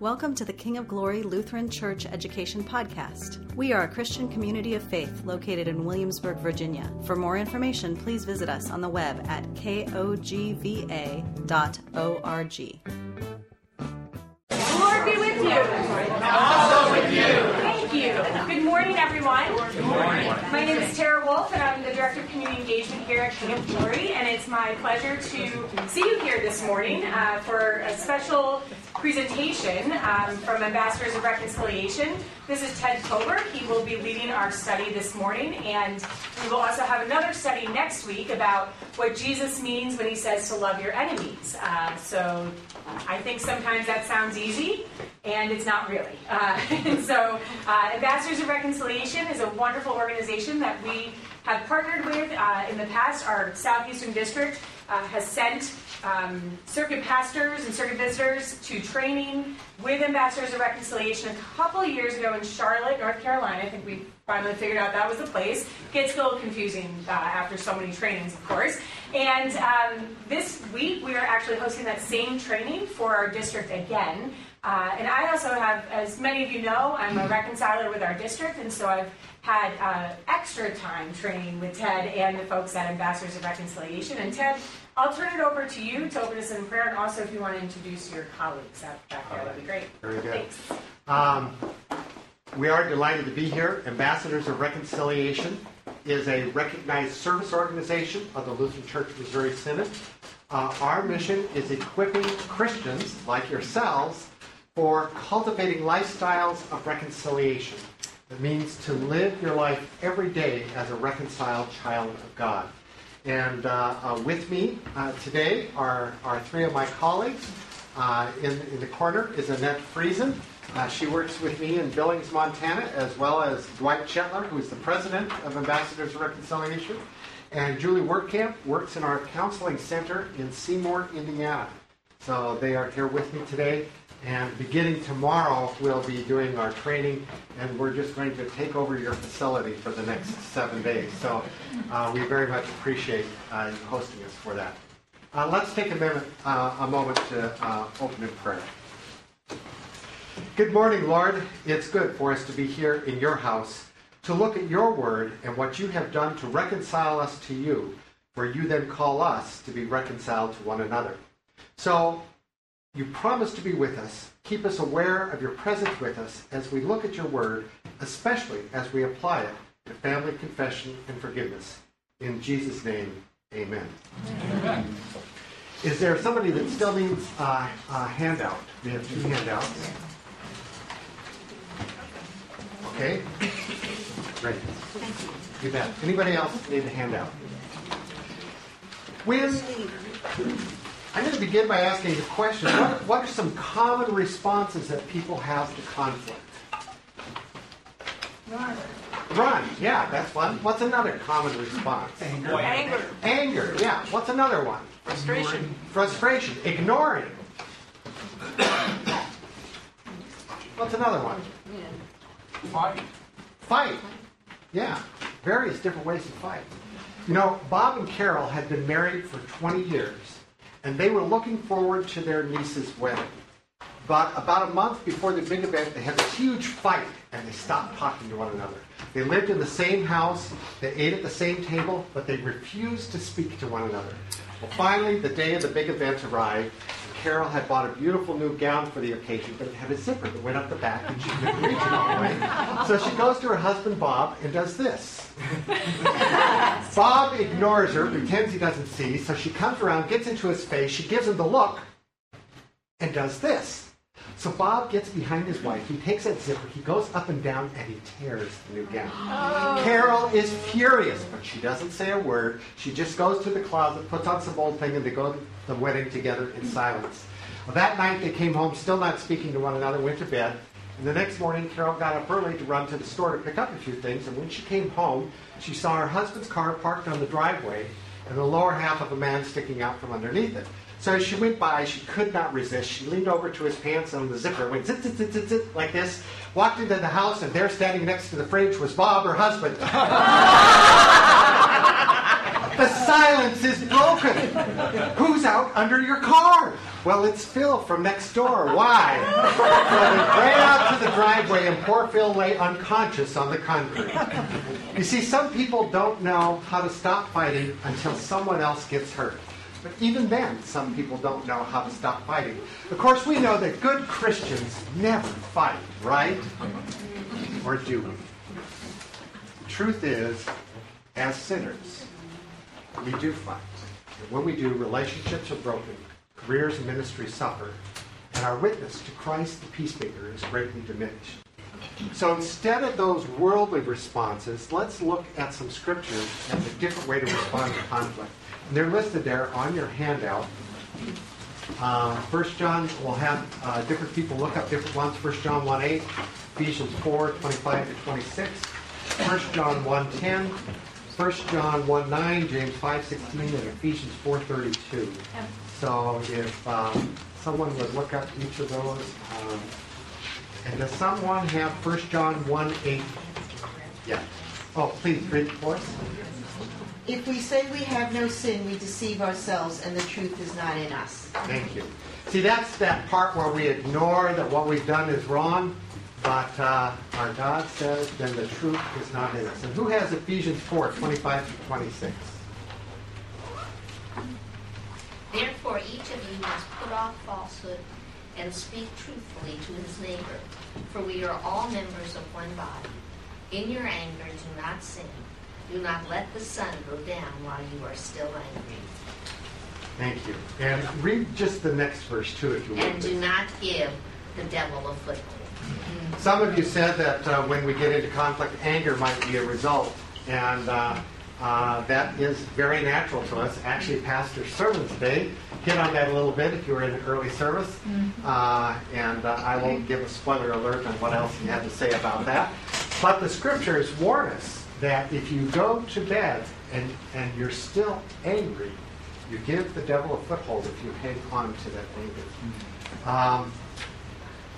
Welcome to the King of Glory Lutheran Church Education Podcast. We are a Christian community of faith located in Williamsburg, Virginia. For more information, please visit us on the web at kogva.org. Lord be with you. Also with you. Thank you. Good morning, everyone. Good morning. My name is Tara Wolf, and I'm the Director of Community Engagement here at King of Glory. And it's my pleasure to see you here this morning uh, for a special presentation um, from Ambassadors of Reconciliation. This is Ted Kober. He will be leading our study this morning, and we will also have another study next week about what Jesus means when he says to love your enemies. Uh, so I think sometimes that sounds easy, and it's not really. Uh, so, uh, Ambassadors of Reconciliation is a wonderful organization that we have partnered with uh, in the past. Our Southeastern District uh, has sent um, circuit pastors and circuit visitors to training with Ambassadors of Reconciliation a couple of years ago in Charlotte, North Carolina. I think we finally figured out that was the place. Gets a little confusing uh, after so many trainings, of course. And um, this week we are actually hosting that same training for our district again. Uh, and I also have, as many of you know, I'm a reconciler with our district, and so I've had uh, extra time training with Ted and the folks at Ambassadors of Reconciliation. And Ted, I'll turn it over to you to open us in prayer, and also if you want to introduce your colleagues out back there, that'd be great. Very good. Thanks. Um, we are delighted to be here. Ambassadors of Reconciliation is a recognized service organization of the Lutheran Church Missouri Synod. Uh, our mission is equipping Christians like yourselves for cultivating lifestyles of reconciliation. It means to live your life every day as a reconciled child of God. And uh, uh, with me uh, today are, are three of my colleagues. Uh, in, in the corner is Annette Friesen. Uh, she works with me in Billings, Montana, as well as Dwight Chetler, who is the president of Ambassadors of Reconciliation. And Julie Workcamp works in our counseling center in Seymour, Indiana. So they are here with me today. And beginning tomorrow, we'll be doing our training, and we're just going to take over your facility for the next seven days. So uh, we very much appreciate uh, you hosting us for that. Uh, let's take a minute, uh, a moment to uh, open in prayer. Good morning, Lord. It's good for us to be here in your house to look at your word and what you have done to reconcile us to you, for you then call us to be reconciled to one another. So you promise to be with us. Keep us aware of your presence with us as we look at your word, especially as we apply it to family confession and forgiveness. In Jesus' name, amen. Amen. Is there somebody that still needs a handout? We have two handouts. Okay? Great. You bet. Anybody else need a handout? When I'm going to begin by asking a question. What, what are some common responses that people have to conflict? Run. Run. Yeah, that's one. What's another common response? Anger. Anger. Anger. Yeah. What's another one? Frustration. Frustration. Ignoring. What's another one? Fight. Fight. Yeah. Various different ways to fight. You know, Bob and Carol had been married for 20 years, and they were looking forward to their niece's wedding. But about a month before the big event, they had this huge fight, and they stopped talking to one another. They lived in the same house, they ate at the same table, but they refused to speak to one another. Well, finally, the day of the big event arrived. Carol had bought a beautiful new gown for the occasion, but it had a zipper that went up the back, and she couldn't reach it all the way. So she goes to her husband Bob and does this. Bob ignores her, pretends he doesn't see, so she comes around, gets into his face, she gives him the look, and does this. So Bob gets behind his wife, he takes that zipper, he goes up and down, and he tears the new gown. Oh. Carol is furious, but she doesn't say a word. She just goes to the closet, puts on some old thing, and they go to the wedding together in silence. Well, that night they came home, still not speaking to one another, went to bed. And the next morning, Carol got up early to run to the store to pick up a few things. And when she came home, she saw her husband's car parked on the driveway and the lower half of a man sticking out from underneath it. So as she went by, she could not resist. She leaned over to his pants and the zipper went zit, zit, zit, zit, zit, like this, walked into the house, and there standing next to the fridge was Bob, her husband. the silence is broken. Who's out under your car? Well, it's Phil from next door. Why? so they ran out to the driveway and poor Phil lay unconscious on the concrete. You see, some people don't know how to stop fighting until someone else gets hurt. But even then, some people don't know how to stop fighting. Of course, we know that good Christians never fight, right? Or do we? The truth is, as sinners, we do fight. And when we do, relationships are broken, careers and ministries suffer, and our witness to Christ the peacemaker is greatly diminished. So instead of those worldly responses, let's look at some scriptures as a different way to respond to conflict. And they're listed there on your handout. Uh, First John will have uh, different people look up different ones. First John 1 8, Ephesians 4 25 to 26, First John 1 10, 1 John 1 9, James 5 16, and Ephesians 4 32. So if um, someone would look up each of those. Um, and does someone have 1 John 1 8? Yeah. Oh, please read for us. If we say we have no sin, we deceive ourselves, and the truth is not in us. Thank you. See, that's that part where we ignore that what we've done is wrong, but uh, our God says then the truth is not in us. And who has Ephesians 4 25 to 26? Therefore, each of you must put off falsehood and speak truthfully to his neighbor, for we are all members of one body. In your anger, do not sin. Do not let the sun go down while you are still angry. Thank you. And read just the next verse, too, if you want. And do not give the devil a foothold. Some of you said that uh, when we get into conflict, anger might be a result. And uh, uh, that is very natural to us. Actually, Pastor sermon today hit on that a little bit if you were in an early service. Uh, and uh, I won't give a spoiler alert on what else he had to say about that. But the scriptures warn us that if you go to bed and, and you're still angry, you give the devil a foothold if you hang on to that anger. Um,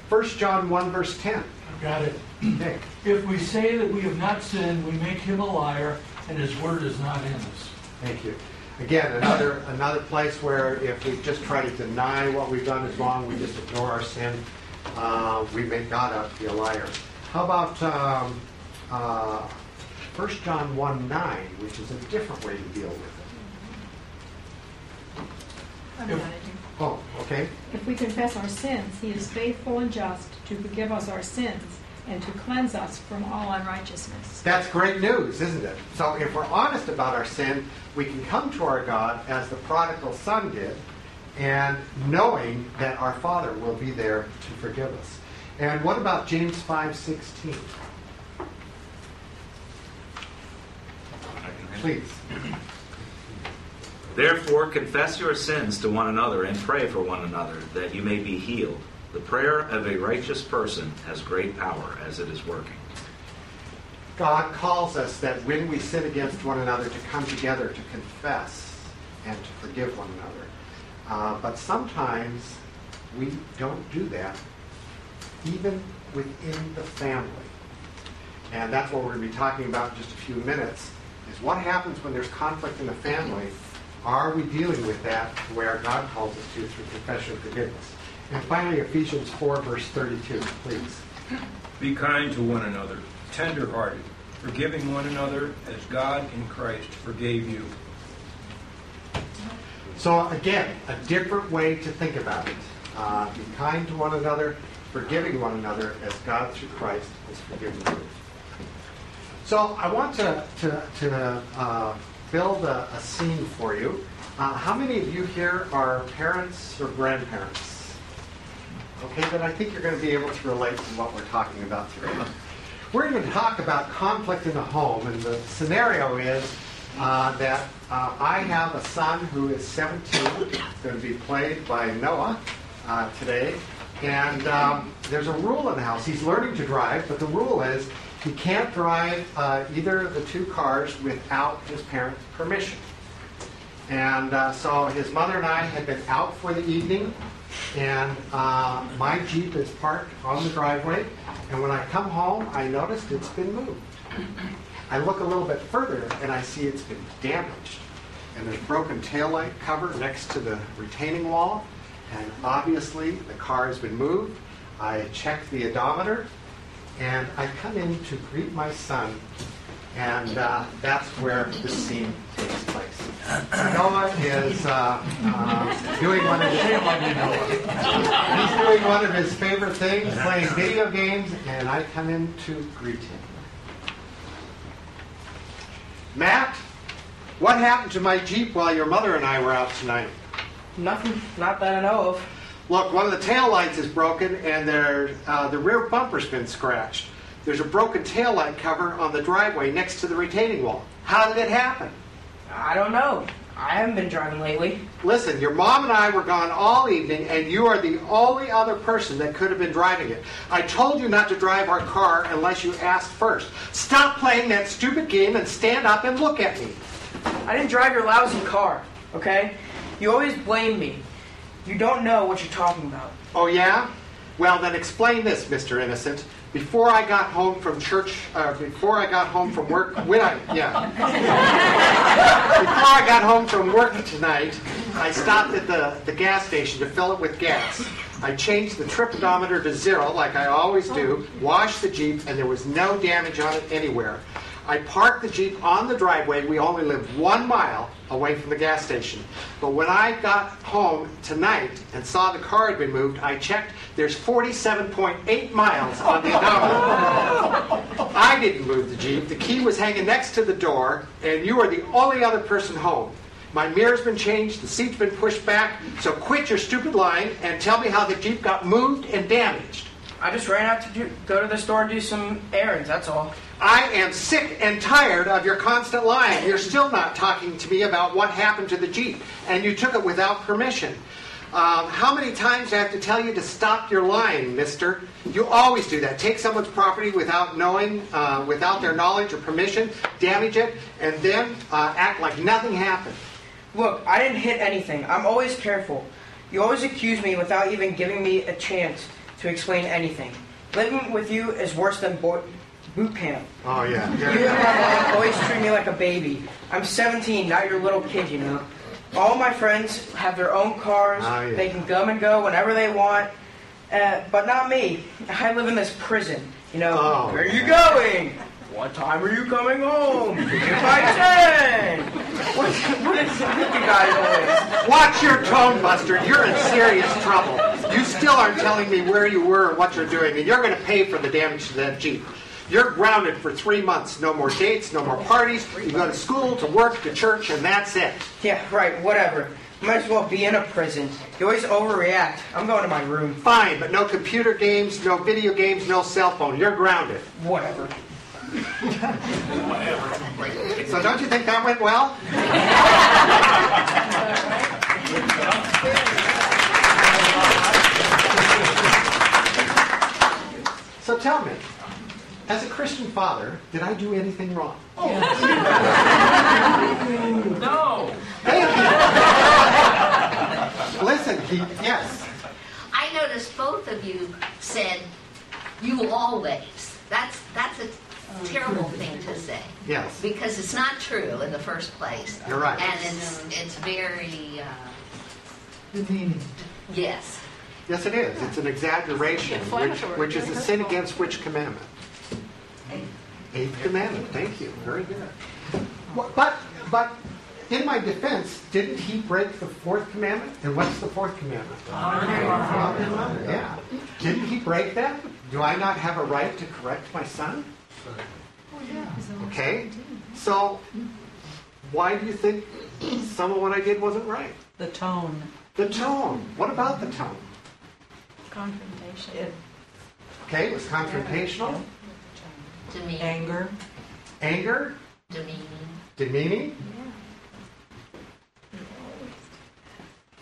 1 John 1, verse 10. I've Got it. Nick. If we say that we have not sinned, we make him a liar, and his word is not in us. Thank you. Again, another another place where if we just try to deny what we've done is wrong, we just ignore our sin, uh, we make God out to be a liar. How about um, uh, 1 John 1 9, which is a different way to deal with it? I've If- got it here. Oh, okay. If we confess our sins, he is faithful and just to forgive us our sins and to cleanse us from all unrighteousness. That's great news, isn't it? So if we're honest about our sin, we can come to our God as the prodigal son did, and knowing that our Father will be there to forgive us. And what about James 5:16? Please. Therefore, confess your sins to one another and pray for one another that you may be healed. The prayer of a righteous person has great power as it is working. God calls us that when we sin against one another to come together to confess and to forgive one another. Uh, but sometimes we don't do that, even within the family. And that's what we're going to be talking about in just a few minutes, is what happens when there's conflict in the family. Are we dealing with that where God calls us to through confession and forgiveness? And finally, Ephesians 4, verse 32, please. Be kind to one another, tender-hearted, forgiving one another as God in Christ forgave you. So again, a different way to think about it. Uh, be kind to one another, forgiving one another as God through Christ has forgiven you. So I want to, to, to uh, build a, a scene for you. Uh, how many of you here are parents or grandparents? Okay, then I think you're going to be able to relate to what we're talking about today. We're going to talk about conflict in the home, and the scenario is uh, that uh, I have a son who is 17, going to be played by Noah uh, today, and um, there's a rule in the house. He's learning to drive, but the rule is he can't drive uh, either of the two cars without his parents' permission. And uh, so his mother and I had been out for the evening, and uh, my Jeep is parked on the driveway. And when I come home, I noticed it's been moved. I look a little bit further, and I see it's been damaged. And there's broken taillight cover next to the retaining wall. and obviously the car has been moved. I check the odometer, and I come in to greet my son, and uh, that's where the scene takes place. Noah is uh, uh, doing one of his he's doing one of his favorite things, playing video games, and I come in to greet him. Matt, what happened to my Jeep while your mother and I were out tonight? Nothing, not that I know of. Look, one of the tail lights is broken and there, uh, the rear bumper's been scratched. There's a broken tail light cover on the driveway next to the retaining wall. How did it happen? I don't know. I haven't been driving lately. Listen, your mom and I were gone all evening, and you are the only other person that could have been driving it. I told you not to drive our car unless you asked first. Stop playing that stupid game and stand up and look at me. I didn't drive your lousy car, okay? You always blame me. You don't know what you're talking about. Oh, yeah? Well, then explain this, Mr. Innocent. Before I got home from church, uh, before I got home from work, when I, yeah. before I got home from work tonight, I stopped at the, the gas station to fill it with gas. I changed the trip odometer to zero, like I always do, washed the Jeep, and there was no damage on it anywhere. I parked the Jeep on the driveway. We only live one mile away from the gas station. But when I got home tonight and saw the car had been moved, I checked. There's 47.8 miles on the odometer. I didn't move the Jeep. The key was hanging next to the door, and you are the only other person home. My mirror's been changed, the seat's been pushed back, so quit your stupid lying and tell me how the Jeep got moved and damaged. I just ran out to do, go to the store and do some errands, that's all. I am sick and tired of your constant lying. You're still not talking to me about what happened to the Jeep, and you took it without permission. Um, how many times do I have to tell you to stop your lying, mister? You always do that. Take someone's property without knowing, uh, without their knowledge or permission, damage it, and then uh, act like nothing happened. Look, I didn't hit anything. I'm always careful. You always accuse me without even giving me a chance to explain anything. Living with you is worse than boy, boot camp. Oh, yeah. yeah. You and my mom always treat me like a baby. I'm 17, not your little kid, you know. All my friends have their own cars. Oh, yeah. They can come and go whenever they want. Uh, but not me. I live in this prison. You know, Oh, where are you going? What time are you coming home? If I ten. What, what is it with you guys always? Watch your tone, Buster. You're in serious trouble. You still aren't telling me where you were and what you're doing, and you're going to pay for the damage to that Jeep. You're grounded for three months. No more dates, no more parties. You go to school, to work, to church, and that's it. Yeah, right, whatever. Might as well be in a prison. You always overreact. I'm going to my room. Fine, but no computer games, no video games, no cell phone. You're grounded. Whatever. Whatever. So don't you think that went well? as a Christian father, did I do anything wrong? No. Thank you. Listen, he, yes. I noticed both of you said, you always. That's, that's a terrible thing to say. Yes. Because it's not true in the first place. You're right. And it's, it's very, uh, yes. Yes, it is. It's an exaggeration, which, which is a sin against which commandment? Eighth commandment. Thank you. Very good. But, but in my defense, didn't he break the fourth commandment? And what's the fourth commandment? Honor your mother. Yeah. Didn't he break that? Do I not have a right to correct my son? Okay. So, why do you think some of what I did wasn't right? The tone. The tone. What about the tone? Confrontation. Okay, it was confrontational, Demeaning. Anger. anger, Demeaning. demeaning.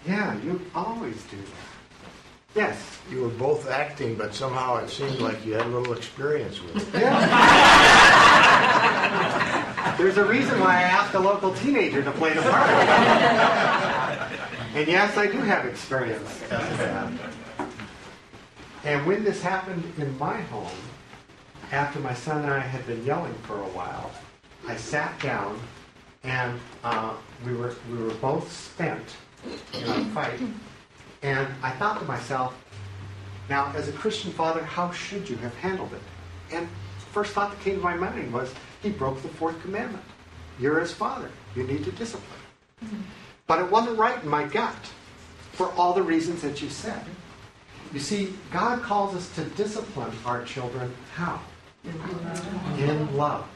Yeah, Yeah, you always do that. Yes. You were both acting, but somehow it seemed like you had a little experience with it. There's a reason why I asked a local teenager to play the part. and yes, I do have experience as that. And when this happened in my home, after my son and I had been yelling for a while, I sat down and uh, we were we were both spent in our fight. And I thought to myself, now, as a Christian father, how should you have handled it? And first thought that came to my mind was, he broke the fourth commandment. You're his father. You need to discipline. But it wasn't right in my gut for all the reasons that you said. You see, God calls us to discipline our children how? In love.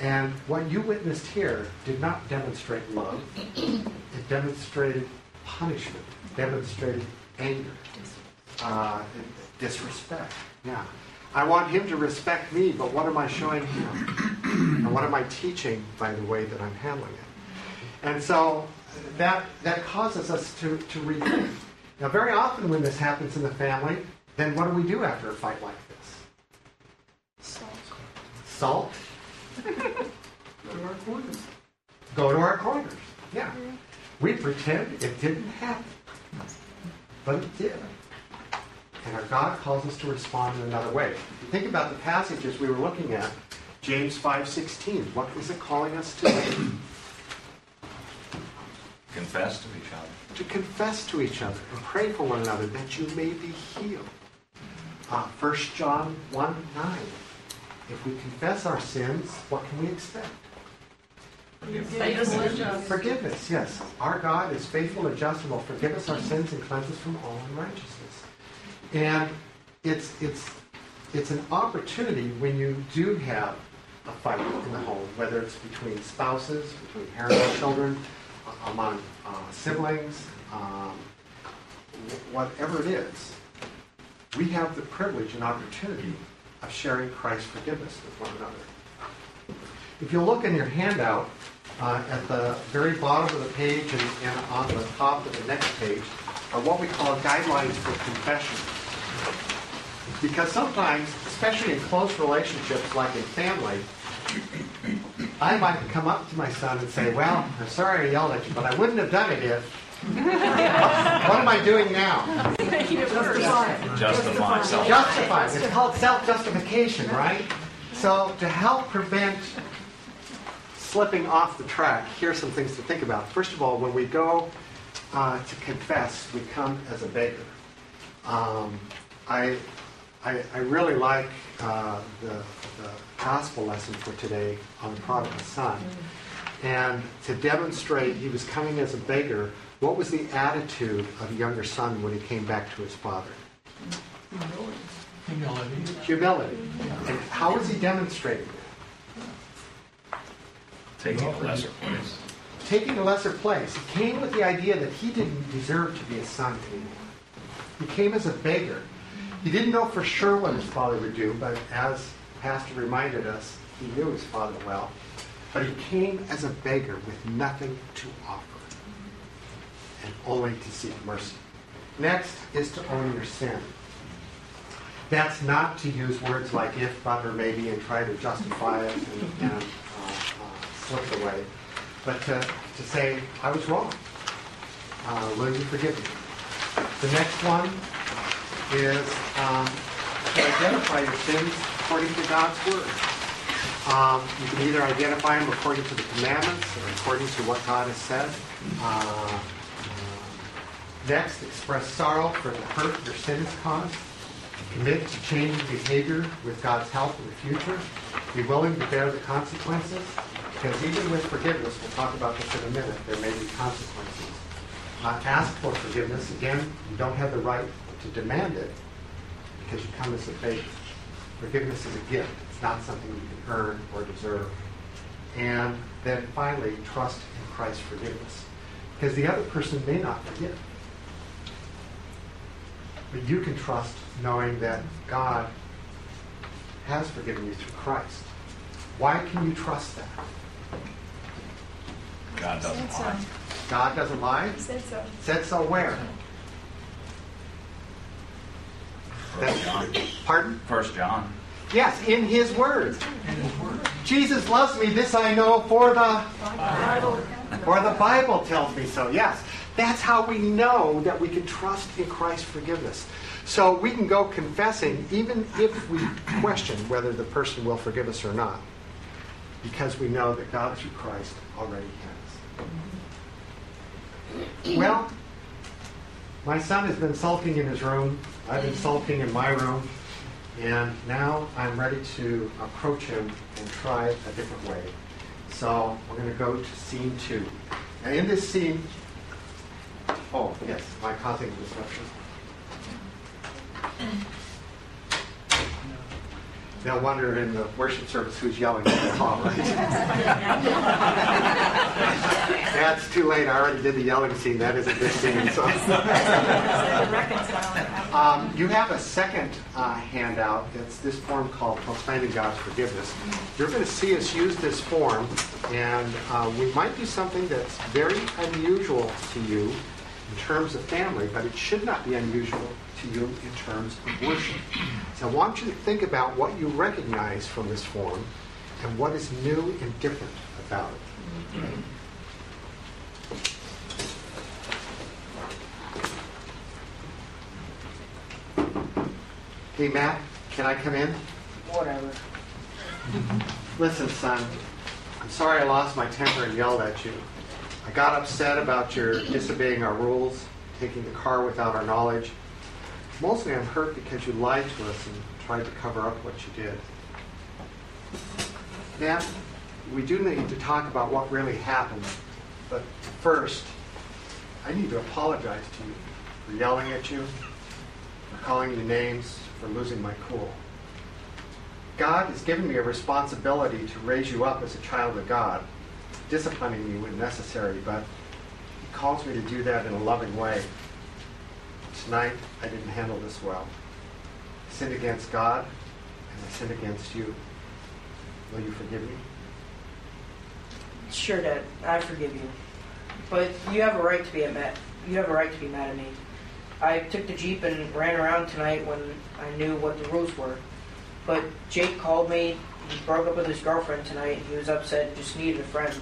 And what you witnessed here did not demonstrate love. It demonstrated punishment, demonstrated anger, uh, disrespect. Yeah. I want him to respect me, but what am I showing him? and what am I teaching by the way that I'm handling it? And so that, that causes us to, to rethink. Now, very often when this happens in the family, then what do we do after a fight like this? Salt. Go to our corners. Go to our corners. Yeah. We pretend it didn't happen. But it did. And our God calls us to respond in another way. Think about the passages we were looking at, James 5.16, what is it calling us to do? Confess to each other. To confess to each other and pray for one another that you may be healed. Uh, 1 John 1 9. If we confess our sins, what can we expect? Forgiveness. Forgiveness, yes. Our God is faithful and just and will forgive us our sins and cleanse us from all unrighteousness. And it's, it's, it's an opportunity when you do have a fight in the home, whether it's between spouses, between parents and children, uh, among uh, siblings, um, whatever it is, we have the privilege and opportunity of sharing Christ's forgiveness with one another. If you look in your handout, uh, at the very bottom of the page and, and on the top of the next page are what we call guidelines for confession. Because sometimes, especially in close relationships like in family, I might come up to my son and say, Well, I'm sorry I yelled at you, but I wouldn't have done it if. What am I doing now? Justify self. Justify. It's called self-justification, right? So to help prevent slipping off the track, here's some things to think about. First of all, when we go uh, to confess, we come as a beggar. Um, I, I, I really like uh, the, the gospel lesson for today on the prodigal son. And to demonstrate he was coming as a beggar, what was the attitude of the younger son when he came back to his father? Humility. Humility. And how was he demonstrating that? Taking a lesser place. Taking a lesser place. He came with the idea that he didn't deserve to be a son anymore. He came as a beggar. He didn't know for sure what his father would do, but as Pastor reminded us, he knew his father well. But he came as a beggar with nothing to offer and only to seek mercy. Next is to own your sin. That's not to use words like if, but, or maybe and try to justify it and, and uh, uh, slip away, but to, to say, I was wrong. Uh, will you forgive me? The next one is um, to identify your sins according to God's Word. Um, you can either identify them according to the commandments or according to what God has said. Uh, next, express sorrow for the hurt your sin has caused. Commit to changing behavior with God's help in the future. Be willing to bear the consequences. Because even with forgiveness, we'll talk about this in a minute, there may be consequences. Uh, ask for forgiveness. Again, you don't have the right to demand it because you come as a favor. Forgiveness is a gift. It's not something you can earn or deserve. And then finally, trust in Christ's forgiveness. Because the other person may not forgive. But you can trust knowing that God has forgiven you through Christ. Why can you trust that? God doesn't lie. God doesn't lie? Said so. Said so where? First John. Pardon? First John. Yes, in his word. Jesus loves me, this I know, for the for the Bible tells me so. Yes. That's how we know that we can trust in Christ's forgiveness. So we can go confessing even if we question whether the person will forgive us or not. Because we know that God through Christ already has. Well, My son has been sulking in his room. I've been sulking in my room. And now I'm ready to approach him and try a different way. So we're going to go to scene two. And in this scene, oh, yes, my causing disruption. They'll wonder in the worship service who's yelling at the top, right? That's too late. I already did the yelling scene. That isn't this scene. So. Um, you have a second uh, handout. It's this form called Proclaiming God's Forgiveness. You're going to see us use this form, and uh, we might do something that's very unusual to you in terms of family, but it should not be unusual to you in terms of worship. So I want you to think about what you recognize from this form and what is new and different about it. Hey, Matt, can I come in? Whatever. Listen, son, I'm sorry I lost my temper and yelled at you. I got upset about your disobeying our rules, taking the car without our knowledge. Mostly I'm hurt because you lied to us and tried to cover up what you did. Now, we do need to talk about what really happened, but first, I need to apologize to you for yelling at you, for calling you names, for losing my cool. God has given me a responsibility to raise you up as a child of God, disciplining you when necessary, but He calls me to do that in a loving way. Tonight, I didn't handle this well. I sinned against God, and I sinned against you. Will you forgive me? Sure, Dad. I forgive you. But you have a right to be mad. You have a right to be mad at me. I took the jeep and ran around tonight when I knew what the rules were. But Jake called me. He broke up with his girlfriend tonight. He was upset just needed a friend.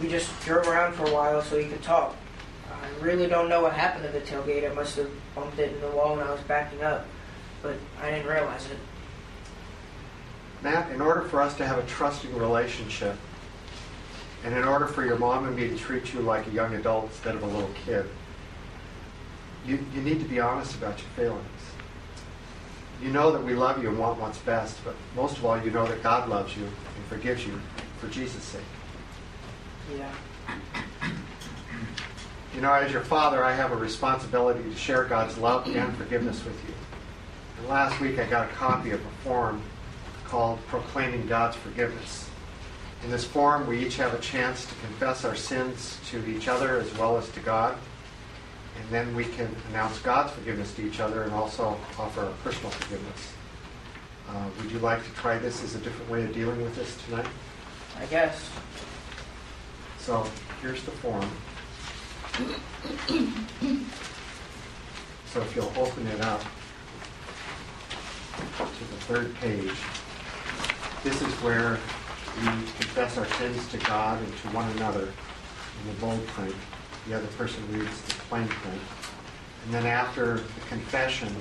We just drove around for a while so he could talk. I really don't know what happened to the tailgate. I must have bumped it in the wall when I was backing up, but I didn't realize it. Matt, in order for us to have a trusting relationship, and in order for your mom and me to treat you like a young adult instead of a little kid, you, you need to be honest about your feelings. You know that we love you and want what's best, but most of all, you know that God loves you and forgives you for Jesus' sake. Yeah. You know, as your father, I have a responsibility to share God's love and forgiveness with you. And last week, I got a copy of a form called Proclaiming God's Forgiveness. In this form, we each have a chance to confess our sins to each other as well as to God. And then we can announce God's forgiveness to each other and also offer our personal forgiveness. Uh, would you like to try this as a different way of dealing with this tonight? I guess. So here's the form. So if you'll open it up to the third page, this is where we confess our sins to God and to one another in the bold print. The other person reads the plain print. And then after the confession,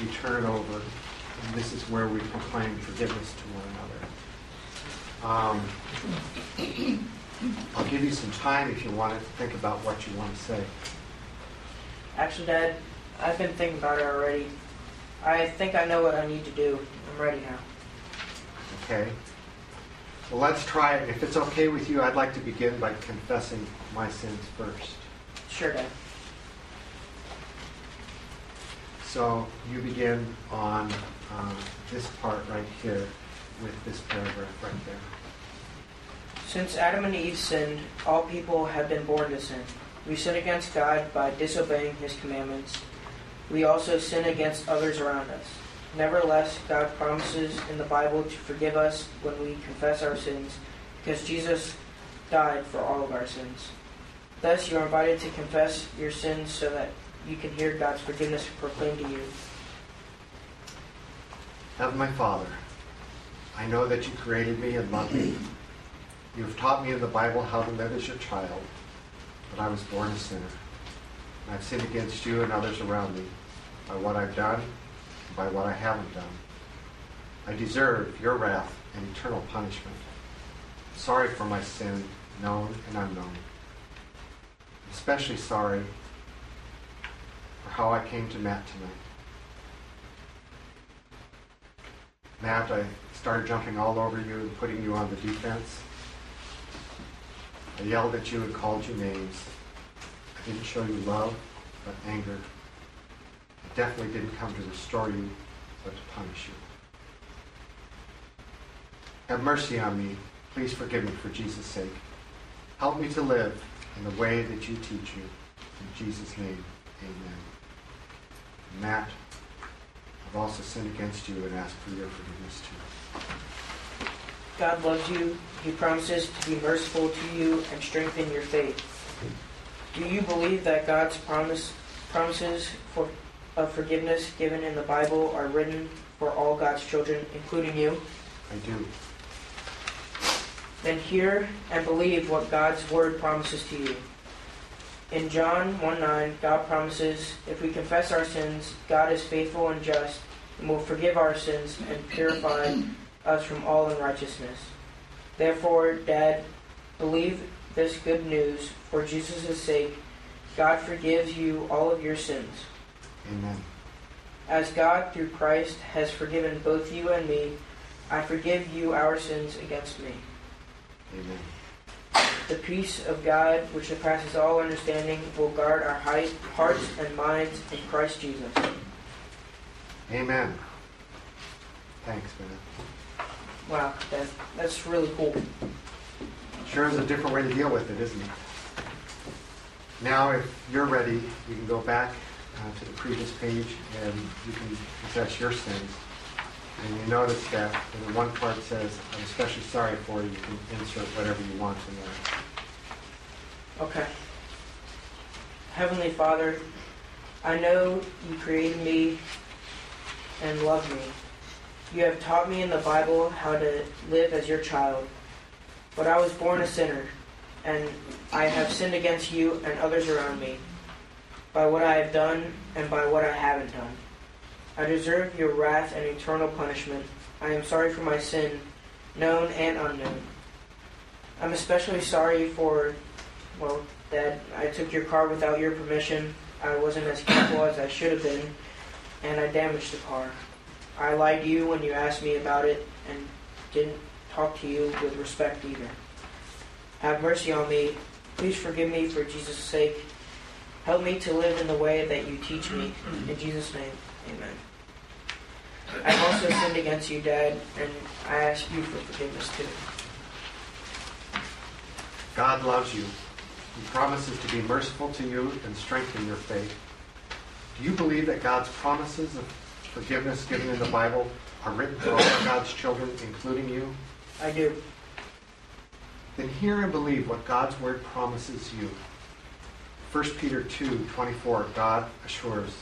we turn it over, and this is where we proclaim forgiveness to one another. Um, I'll give you some time if you want to think about what you want to say. Actually, Dad, I've been thinking about it already. I think I know what I need to do. I'm ready now. Okay? Well, let's try it. If it's okay with you, I'd like to begin by confessing my sins first. Sure, Dad. So you begin on uh, this part right here with this paragraph right there. Since Adam and Eve sinned, all people have been born to sin. We sin against God by disobeying his commandments. We also sin against others around us. Nevertheless, God promises in the Bible to forgive us when we confess our sins, because Jesus died for all of our sins. Thus, you are invited to confess your sins so that you can hear God's forgiveness proclaimed to you. Heavenly Father, I know that you created me and loved me. You have taught me in the Bible how to live as your child, but I was born a sinner. And I've sinned against you and others around me by what I've done and by what I haven't done. I deserve your wrath and eternal punishment. I'm sorry for my sin, known and unknown. I'm especially sorry for how I came to Matt tonight. Matt, I started jumping all over you and putting you on the defense. I yelled at you and called you names. I didn't show you love, but anger. I definitely didn't come to restore you, but to punish you. Have mercy on me. Please forgive me for Jesus' sake. Help me to live in the way that you teach you. In Jesus' name, amen. Matt, I've also sinned against you and asked for your forgiveness too. God loves you. He promises to be merciful to you and strengthen your faith. Do you believe that God's promise, promises for, of forgiveness given in the Bible are written for all God's children, including you? I do. Then hear and believe what God's word promises to you. In John 1 9, God promises, if we confess our sins, God is faithful and just and will forgive our sins and purify us from all unrighteousness. Therefore, Dad, believe this good news for Jesus' sake. God forgives you all of your sins. Amen. As God, through Christ, has forgiven both you and me, I forgive you our sins against me. Amen. The peace of God, which surpasses all understanding, will guard our hearts and minds in Christ Jesus. Amen. Thanks, man. Wow, that, that's really cool. Sure is a different way to deal with it, isn't it? Now, if you're ready, you can go back uh, to the previous page and you can confess your sins. And you notice that in the one part says, I'm especially sorry for you. You can insert whatever you want in there. Okay. Heavenly Father, I know you created me and love me. You have taught me in the Bible how to live as your child. But I was born a sinner, and I have sinned against you and others around me by what I have done and by what I haven't done. I deserve your wrath and eternal punishment. I am sorry for my sin, known and unknown. I'm especially sorry for, well, that I took your car without your permission. I wasn't as careful as I should have been, and I damaged the car. I lied to you when you asked me about it and didn't talk to you with respect either. Have mercy on me. Please forgive me for Jesus' sake. Help me to live in the way that you teach me. In Jesus' name, amen. I've also sinned against you, Dad, and I ask you for forgiveness too. God loves you. He promises to be merciful to you and strengthen your faith. Do you believe that God's promises of forgiveness given in the Bible are written for all of God's children, including you? I do. Then hear and believe what God's word promises you. 1 Peter 2 24, God assures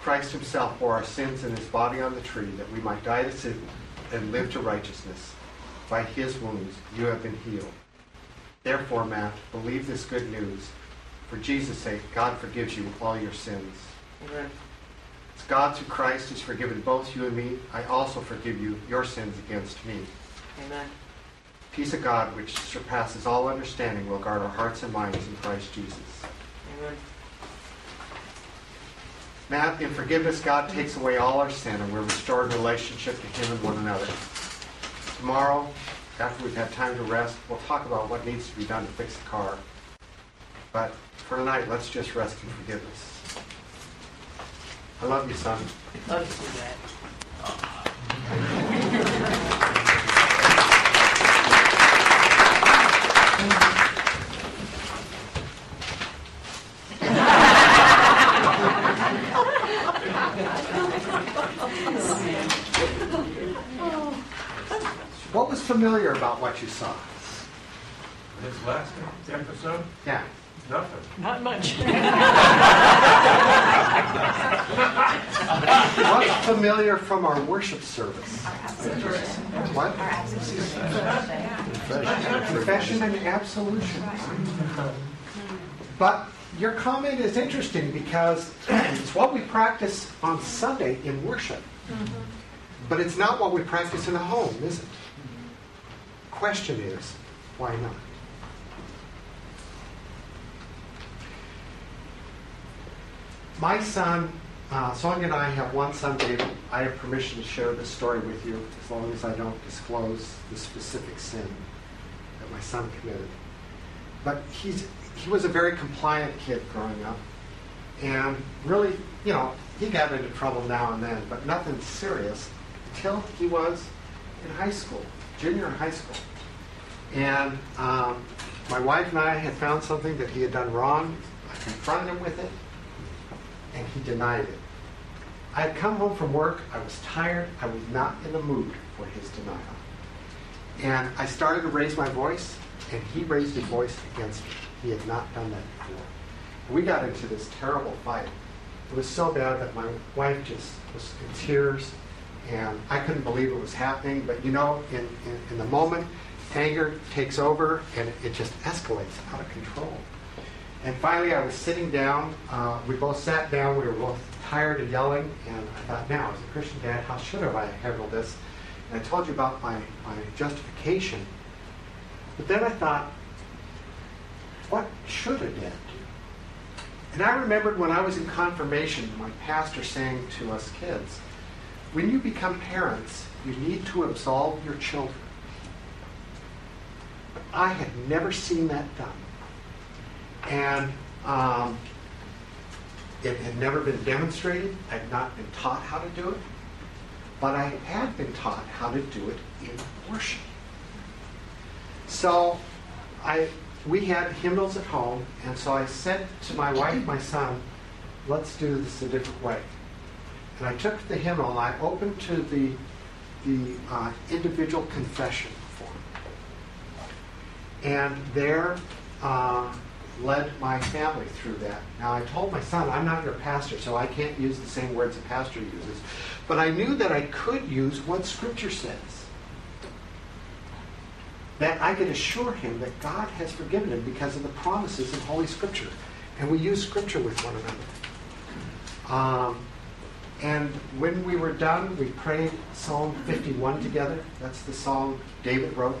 Christ himself bore our sins in his body on the tree that we might die to sin and live to righteousness. By his wounds you have been healed. Therefore, Matt, believe this good news. For Jesus' sake, God forgives you all your sins. Amen. God through Christ has forgiven both you and me, I also forgive you your sins against me. Amen. Peace of God, which surpasses all understanding, will guard our hearts and minds in Christ Jesus. Amen. Matt, in forgiveness, God takes away all our sin and we're restored in relationship to Him and one another. Tomorrow, after we've had time to rest, we'll talk about what needs to be done to fix the car. But for tonight, let's just rest in forgiveness. I love you, son. Love you, Dad. What was familiar about what you saw? This last episode, Yeah. Nothing. Not much. What's familiar from our worship service? What? Confession and absolution. But your comment is interesting because it's what we practice on Sunday in worship. But it's not what we practice in a home, is it? Question is, why not? My son, uh, Sonia and I have one son, David. I have permission to share this story with you as long as I don't disclose the specific sin that my son committed. But he's, he was a very compliant kid growing up. And really, you know, he got into trouble now and then, but nothing serious until he was in high school, junior high school. And um, my wife and I had found something that he had done wrong. I confronted him with it, and he denied it. I had come home from work. I was tired. I was not in the mood for his denial. And I started to raise my voice, and he raised his voice against me. He had not done that before. We got into this terrible fight. It was so bad that my wife just was in tears, and I couldn't believe it was happening. But you know, in, in, in the moment, anger takes over, and it just escalates out of control. And finally, I was sitting down. Uh, we both sat down. We were both tired of yelling, and I thought, now, as a Christian dad, how should have I handled this? And I told you about my, my justification. But then I thought, what should a dad do? And I remembered when I was in confirmation, my pastor saying to us kids, when you become parents, you need to absolve your children. I had never seen that done. And um, it had never been demonstrated. I had not been taught how to do it. But I had been taught how to do it in worship. So I, we had hymnals at home, and so I said to my wife, my son, let's do this a different way. And I took the hymnal and I opened to the, the uh, individual confession form. And there uh, led my family through that. Now, I told my son, I'm not your pastor, so I can't use the same words a pastor uses. But I knew that I could use what Scripture says. That I could assure him that God has forgiven him because of the promises in Holy Scripture. And we use Scripture with one another. Um, and when we were done, we prayed Psalm 51 together. That's the song David wrote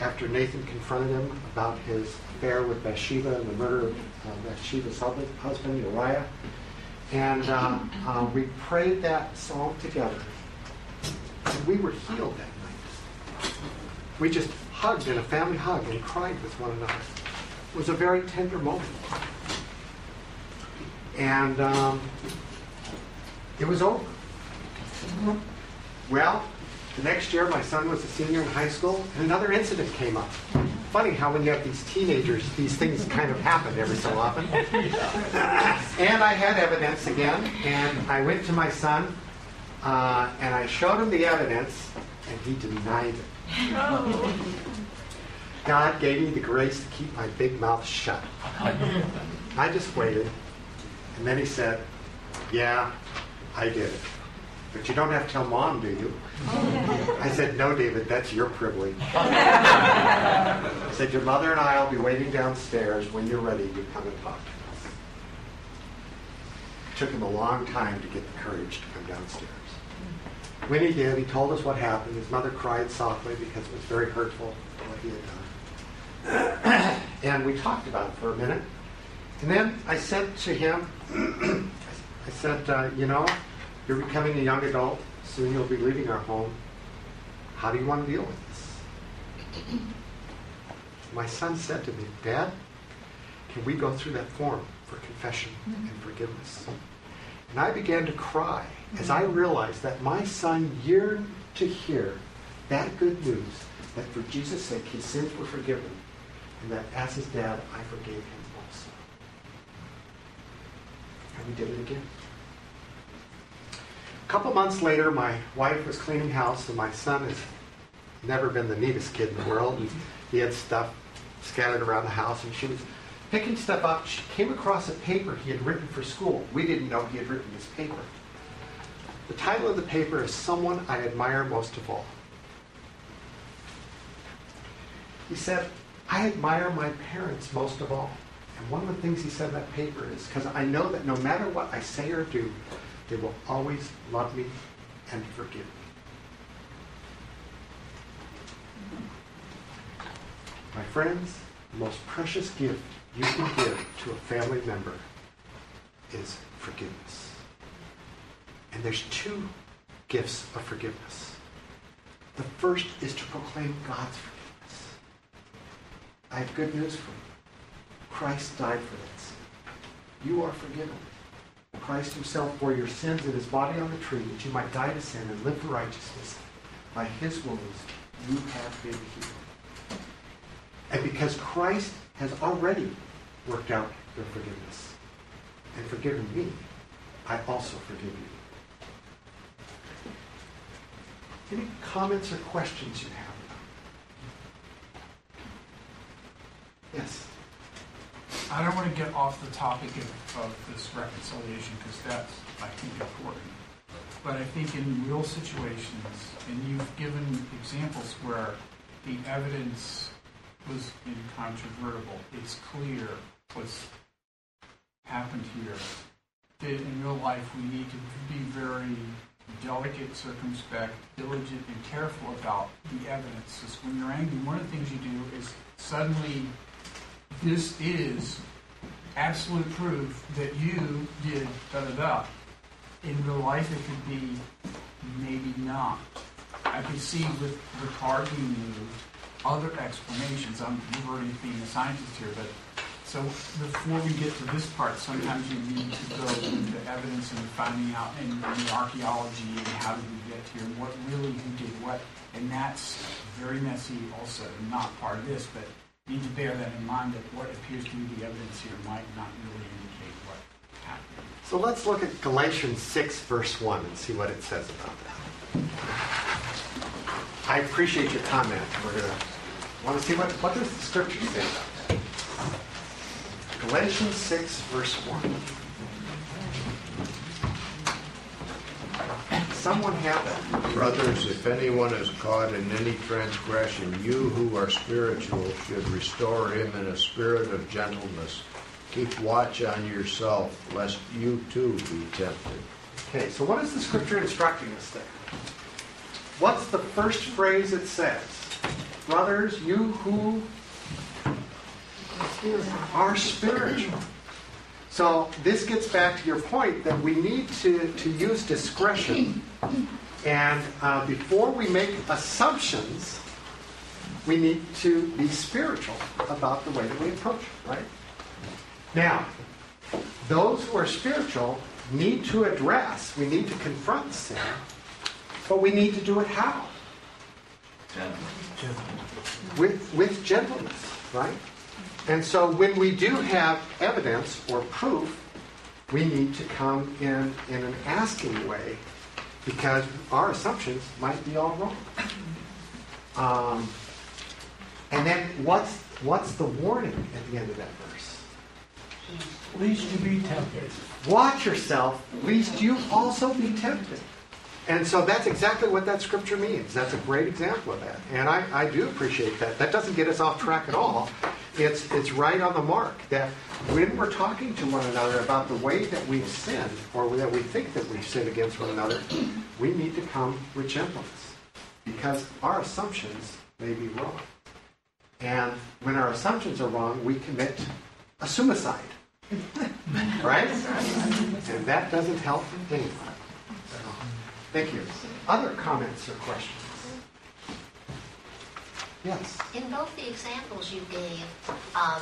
after Nathan confronted him about his affair with Bathsheba and the murder of uh, Bathsheba's husband, Uriah. And uh, uh, we prayed that song together. And we were healed that night. We just hugged in a family hug and cried with one another. It was a very tender moment. And um, it was over. Well, the next year, my son was a senior in high school, and another incident came up. Funny how when you have these teenagers, these things kind of happen every so often. and I had evidence again, and I went to my son, uh, and I showed him the evidence, and he denied it. God gave me the grace to keep my big mouth shut. I just waited, and then he said, Yeah, I did it. But you don't have to tell mom, do you? I said, No, David, that's your privilege. I said, Your mother and I will be waiting downstairs. When you're ready, you come and talk to us. It took him a long time to get the courage to come downstairs. When he did, he told us what happened. His mother cried softly because it was very hurtful what he had done. and we talked about it for a minute. And then I said to him, I said, uh, you know, you're becoming a young adult. Soon you'll be leaving our home. How do you want to deal with this? My son said to me, Dad, can we go through that form for confession mm-hmm. and forgiveness? And I began to cry as I mm-hmm. realized that my son yearned to hear that good news that for Jesus' sake his sins were forgiven, and that as his dad, I forgave him also. And we did it again. A couple months later, my wife was cleaning house, and my son has never been the neatest kid in the world. And he had stuff scattered around the house, and she was picking stuff up. She came across a paper he had written for school. We didn't know he had written this paper. The title of the paper is Someone I Admire Most of All. He said, I admire my parents most of all. And one of the things he said in that paper is because I know that no matter what I say or do, they will always love me and forgive me. My friends, the most precious gift you can give to a family member is forgiveness. And there's two gifts of forgiveness. The first is to proclaim God's forgiveness. I have good news for you. Christ died for this. You are forgiven. Christ himself bore your sins in his body on the tree that you might die to sin and live for righteousness. By his wounds you have been healed. And because Christ has already worked out your forgiveness and forgiven me, I also forgive you. Any comments or questions you have? Yes. I don't want to get off the topic of, of this reconciliation because that's, I think, important. But I think in real situations, and you've given examples where the evidence was incontrovertible, it's clear what's happened here. That in real life, we need to be very delicate, circumspect, diligent, and careful about the evidence. Because when you're angry, one of the things you do is suddenly this is absolute proof that you did da da da. In real life, it could be maybe not. I could see with the car being moved, other explanations. I'm to being a scientist here, but so before we get to this part, sometimes you need to go into evidence and finding out and the archaeology and how did we get here and what really who did what. And that's very messy also, not part of this, but need to bear that in mind that what appears to be the evidence here might not really indicate what happened. So let's look at Galatians 6, verse 1, and see what it says about that. I appreciate your comment. We're going to want to see what, what does the scripture say about that. Galatians 6, verse 1. Someone have. Brothers, if anyone is caught in any transgression, you who are spiritual should restore him in a spirit of gentleness. Keep watch on yourself, lest you too be tempted. Okay, so what is the scripture instructing us there? What's the first phrase it says? Brothers, you who are spiritual. So this gets back to your point that we need to, to use discretion. And uh, before we make assumptions, we need to be spiritual about the way that we approach it, right? Now, those who are spiritual need to address, we need to confront sin, but we need to do it how? With, with gentleness, right? And so when we do have evidence or proof, we need to come in in an asking way because our assumptions might be all wrong. Um, and then what's what's the warning at the end of that verse? Least you be tempted. Watch yourself, lest you also be tempted. And so that's exactly what that scripture means. That's a great example of that. And I, I do appreciate that. That doesn't get us off track at all. It's, it's right on the mark that when we're talking to one another about the way that we've sinned or that we think that we've sinned against one another, we need to come with gentleness because our assumptions may be wrong. And when our assumptions are wrong, we commit a suicide. right? And that doesn't help anyone. Thank you. Other comments or questions? Yes. In both the examples you gave, um,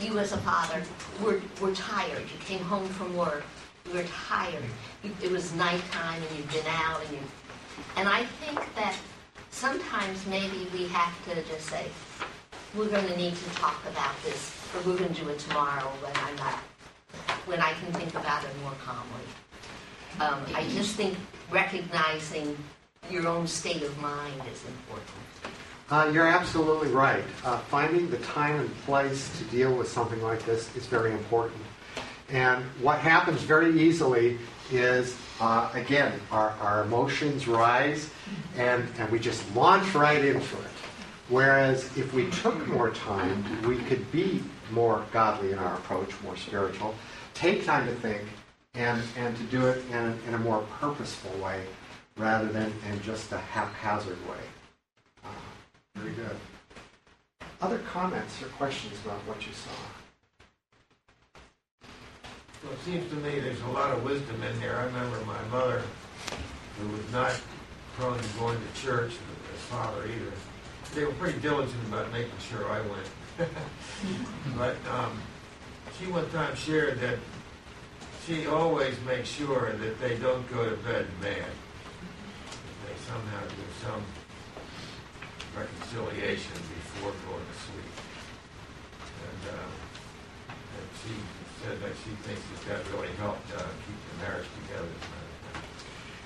you as a father were, were tired. You came home from work. You were tired. It was nighttime and you'd been out and you. And I think that sometimes maybe we have to just say, we're going to need to talk about this, or we're going to do it tomorrow when I'm not, when I can think about it more calmly. Um, I just think recognizing your own state of mind is important. Uh, you're absolutely right. Uh, finding the time and place to deal with something like this is very important. And what happens very easily is, uh, again, our, our emotions rise and, and we just launch right into it. Whereas if we took more time, we could be more godly in our approach, more spiritual, take time to think, and, and to do it in, in a more purposeful way rather than in just a haphazard way. Uh, very good. Other comments or questions about what you saw? Well, it seems to me there's a lot of wisdom in there. I remember my mother, who was not prone to going to church, as father either. They were pretty diligent about making sure I went. but um, she one time shared that she always makes sure that they don't go to bed mad. They somehow do some reconciliation before going to sleep. And, uh, and she said that she thinks that that really helped uh, keep the marriage together.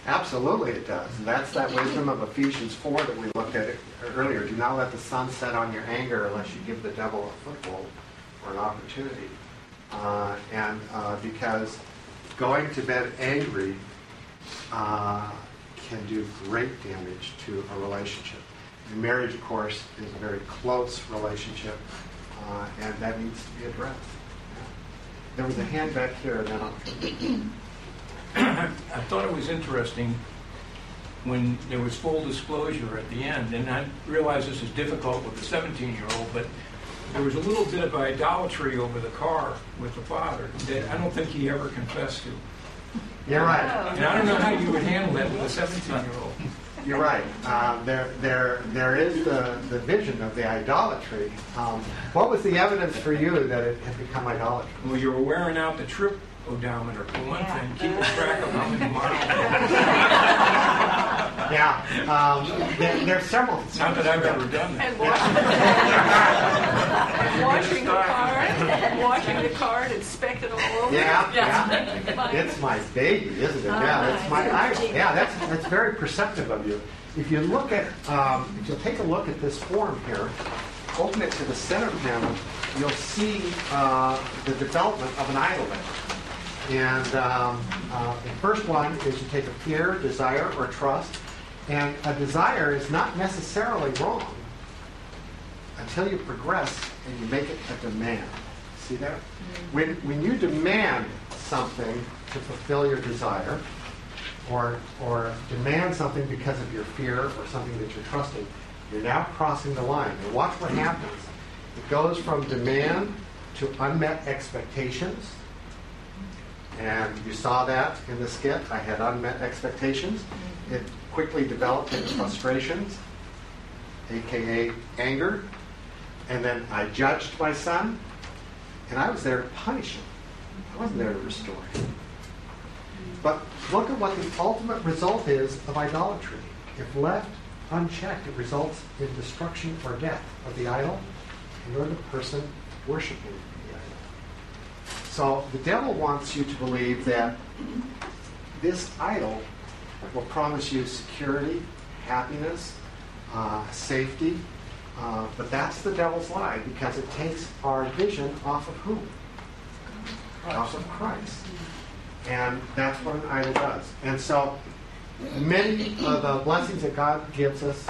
Absolutely, it does. And that's that wisdom of Ephesians 4 that we looked at earlier. Do not let the sun set on your anger unless you give the devil a foothold or an opportunity. Uh, and uh, because going to bed angry uh, can do great damage to a relationship. And marriage, of course, is a very close relationship, uh, and that needs to be addressed. There was a hand back here, and. I thought it was interesting when there was full disclosure at the end, and I realize this is difficult with a 17-year-old, but there was a little bit of idolatry over the car with the father that I don't think he ever confessed to. You're right. And I don't know how you would handle that with a 17-year-old. You're right. Um, there, there, there is the, the vision of the idolatry. Um, what was the evidence for you that it had become idolatry? Well, you were wearing out the trip odometer for one Yeah. thing, keeping track of how many miles. Yeah, um, there, are several. Not that I've ever done that. And washing the car, washing the car and inspect it all over. Yeah, Yeah. yeah. It's my baby, isn't it? Yeah, it's my idol. Yeah, that's, that's very perceptive of you. If you look at, um, if you'll take a look at this form here, open it to the center panel, you'll see uh, the development of an idol. And um, uh, the first one is you take a fear, desire, or trust. And a desire is not necessarily wrong until you progress and you make it a demand. See that? Mm-hmm. When, when you demand something to fulfill your desire, or, or demand something because of your fear or something that you're trusting, you're now crossing the line. And watch what happens. It goes from demand to unmet expectations. And you saw that in the skit. I had unmet expectations. It quickly developed into frustrations, aka anger. And then I judged my son, and I was there to punish him. I wasn't there to restore him. But look at what the ultimate result is of idolatry. If left unchecked, it results in destruction or death of the idol and or the person worshiping the idol. So the devil wants you to believe that this idol will promise you security, happiness, uh, safety, uh, but that's the devil's lie because it takes our vision off of whom? Off of Christ. And that's what an idol does. And so many of the blessings that God gives us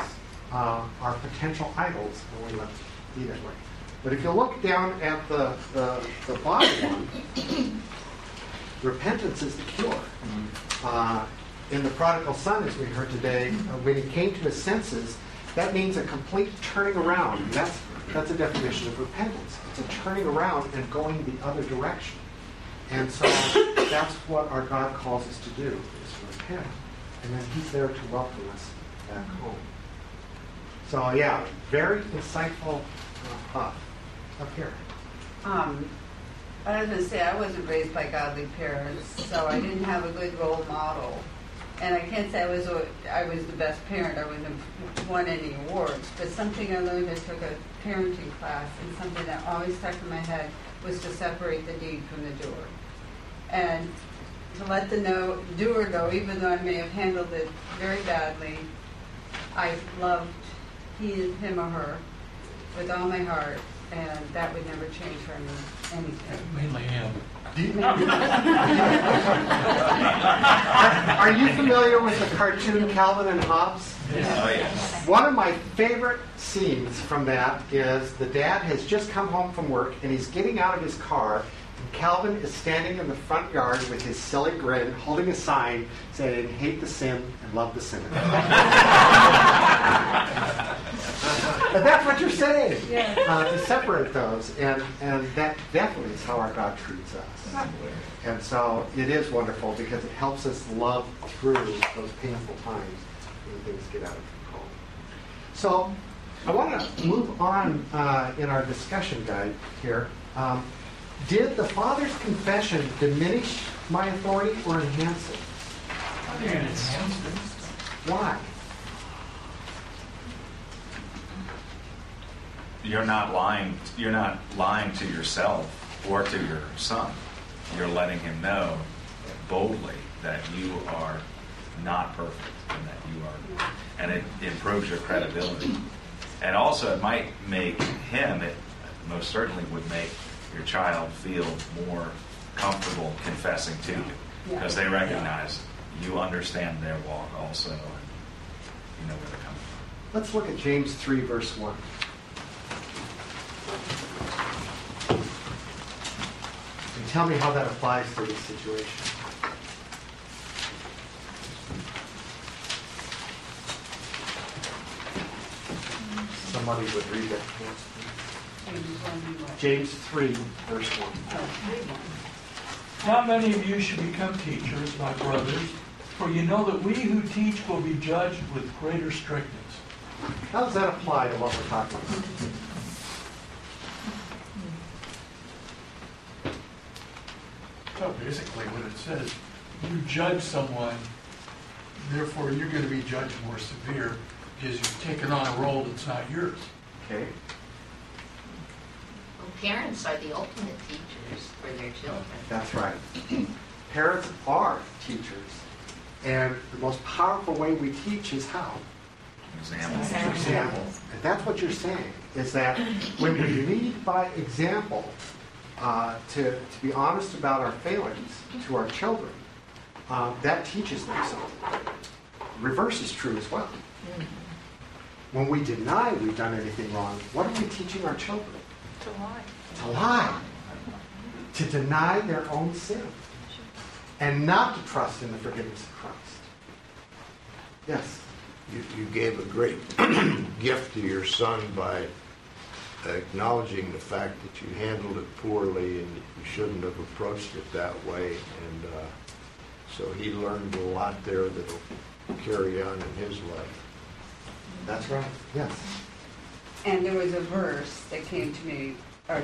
uh, are potential idols when we let be that way. But if you look down at the, the, the bottom one, repentance is the cure. Uh, in the prodigal son, as we heard today, uh, when he came to his senses, that means a complete turning around. That's, that's a definition of repentance. It's a turning around and going the other direction. And so that's what our God calls us to do, is to repent. And then he's there to welcome us back home. So yeah, very insightful uh. Up here. Um, I was going to say, I wasn't raised by godly parents, so I didn't have a good role model. And I can't say I was I was the best parent. I wouldn't have won any awards. But something I learned, I took a parenting class, and something that always stuck in my head was to separate the deed from the doer. And to let the know, doer know, even though I may have handled it very badly, I loved he, him or her with all my heart, and that would never change for me anything. Mainly him. Are, are you familiar with the cartoon Calvin and Hobbes? Oh, yes. One of my favorite scenes from that is the dad has just come home from work and he's getting out of his car. Calvin is standing in the front yard with his silly grin, holding a sign saying, Hate the sin and love the sinner. and that's what you're saying. Yeah. Uh, to separate those, and and that definitely is how our God treats us. And so it is wonderful because it helps us love through those painful times when things get out of control. So I want to move on uh, in our discussion guide here. Um, did the Father's confession diminish my authority or enhance it? Why? You're not lying. You're not lying to yourself or to your son. You're letting him know boldly that you are not perfect and that you are, and it improves your credibility. And also, it might make him. It most certainly would make your child feel more comfortable confessing to you because they recognize you understand their walk also, and you know where they're coming from. Let's look at James 3, verse 1. And tell me how that applies to this situation. Somebody would read that for us, please. James 3, verse 1. Not many of you should become teachers, my brothers, for you know that we who teach will be judged with greater strictness. How does that apply to what we're talking about? So basically what it says, you judge someone, therefore you're going to be judged more severe because you've taken on a role that's not yours. Okay. Well, parents are the ultimate teachers for their children. That's right. Parents are teachers. And the most powerful way we teach is how? Example. Example. And that's what you're saying, is that when we lead by example, uh, to, to be honest about our failings to our children, uh, that teaches them something. Reverse is true as well. When we deny we've done anything wrong, what are we teaching our children? To lie. To lie. To deny their own sin. And not to trust in the forgiveness of Christ. Yes. You, you gave a great gift to your son by acknowledging the fact that you handled it poorly and you shouldn't have approached it that way. And uh, so he learned a lot there that'll carry on in his life. That's right. Yes. And there was a verse that came to me, or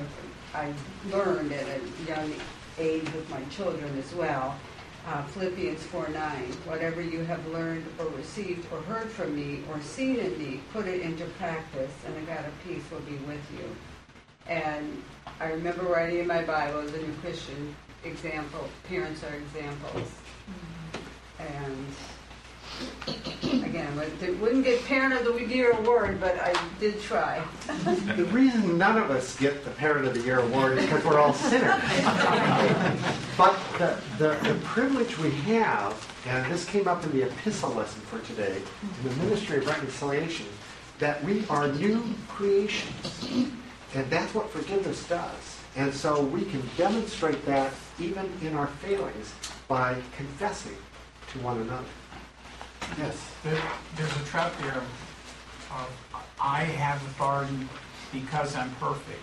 I learned at a young age with my children as well. Uh, Philippians 4 9. Whatever you have learned or received or heard from me or seen in me, put it into practice, and the God of peace will be with you. And I remember writing in my Bible as a new Christian example, parents are examples. And again, it wouldn't get Parent of the Year award, but I did try. The reason none of us get the Parent of the Year award is because we're all sinners. but the, the, the privilege we have, and this came up in the epistle lesson for today, in the ministry of reconciliation, that we are new creations. And that's what forgiveness does. And so we can demonstrate that even in our failings by confessing to one another. Yes. There, there's a trap there I have authority because I'm perfect.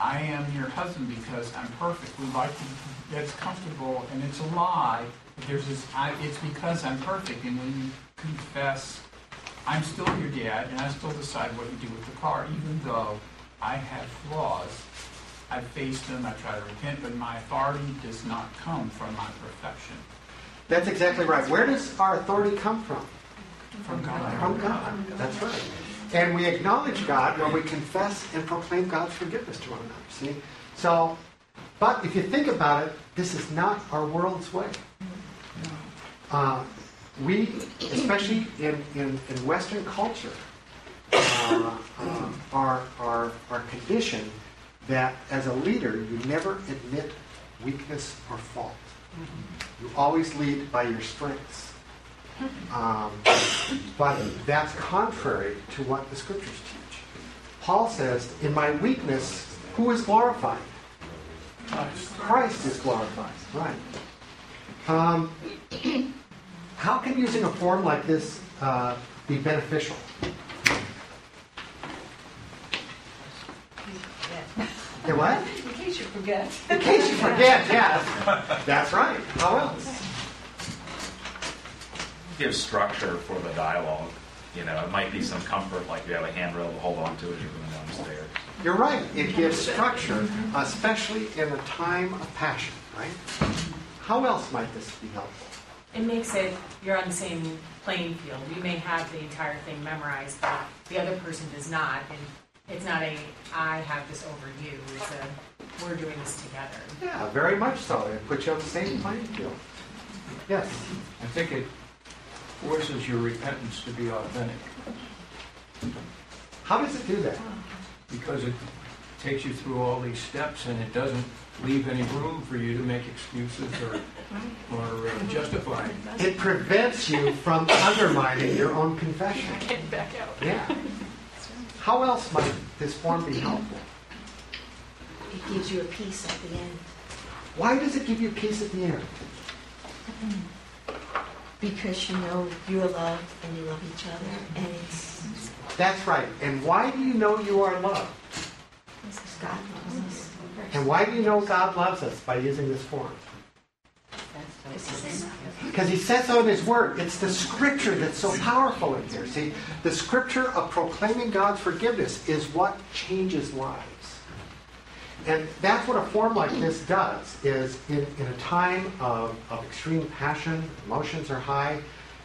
I am your husband because I'm perfect. We like to, that's comfortable, and it's a lie. There's this, I, it's because I'm perfect. And when you confess, I'm still your dad, and I still decide what you do with the car, even though I have flaws. I've faced them, I try to repent, but my authority does not come from my perfection. That's exactly right. Where does our authority come from? From God. From God. That's right. And we acknowledge God when we confess and proclaim God's forgiveness to one another. See? So, but if you think about it, this is not our world's way. Uh, we, especially in, in, in Western culture, uh, uh, are, are, are conditioned that as a leader, you never admit weakness or fault. You always lead by your strengths. Um, but that's contrary to what the scriptures teach. Paul says, In my weakness, who is glorified? Christ is glorified, right. Um, how can using a form like this uh, be beneficial? Yeah, what? In case you forget. In case you forget, yes. That's right. How else? Give structure for the dialogue. You know, it might be some comfort, like you have a handrail to hold on to as you're going down the stairs. You're right. It gives structure, especially in a time of passion, right? How else might this be helpful? It makes it, you're on the same playing field. You may have the entire thing memorized, but the other person does not. And it's not a, I have this over you. It's a, we're doing this together. Yeah, very much so. It puts you on the same playing field. Yes. I think it forces your repentance to be authentic How does it do that? because it takes you through all these steps and it doesn't leave any room for you to make excuses or, or uh, justify. It prevents you from undermining your own confession. Getting back out. Yeah. How else might this form be helpful? It gives you a peace at the end. Why does it give you peace at the end? Because you know you're loved and you love each other, and it's That's right. And why do you know you are loved? Because God loves us. And why do you know God loves us by using this form? Because he says so in his word. It's the scripture that's so powerful in here. See, the scripture of proclaiming God's forgiveness is what changes lives. And that's what a form like this does, is in, in a time of, of extreme passion, emotions are high,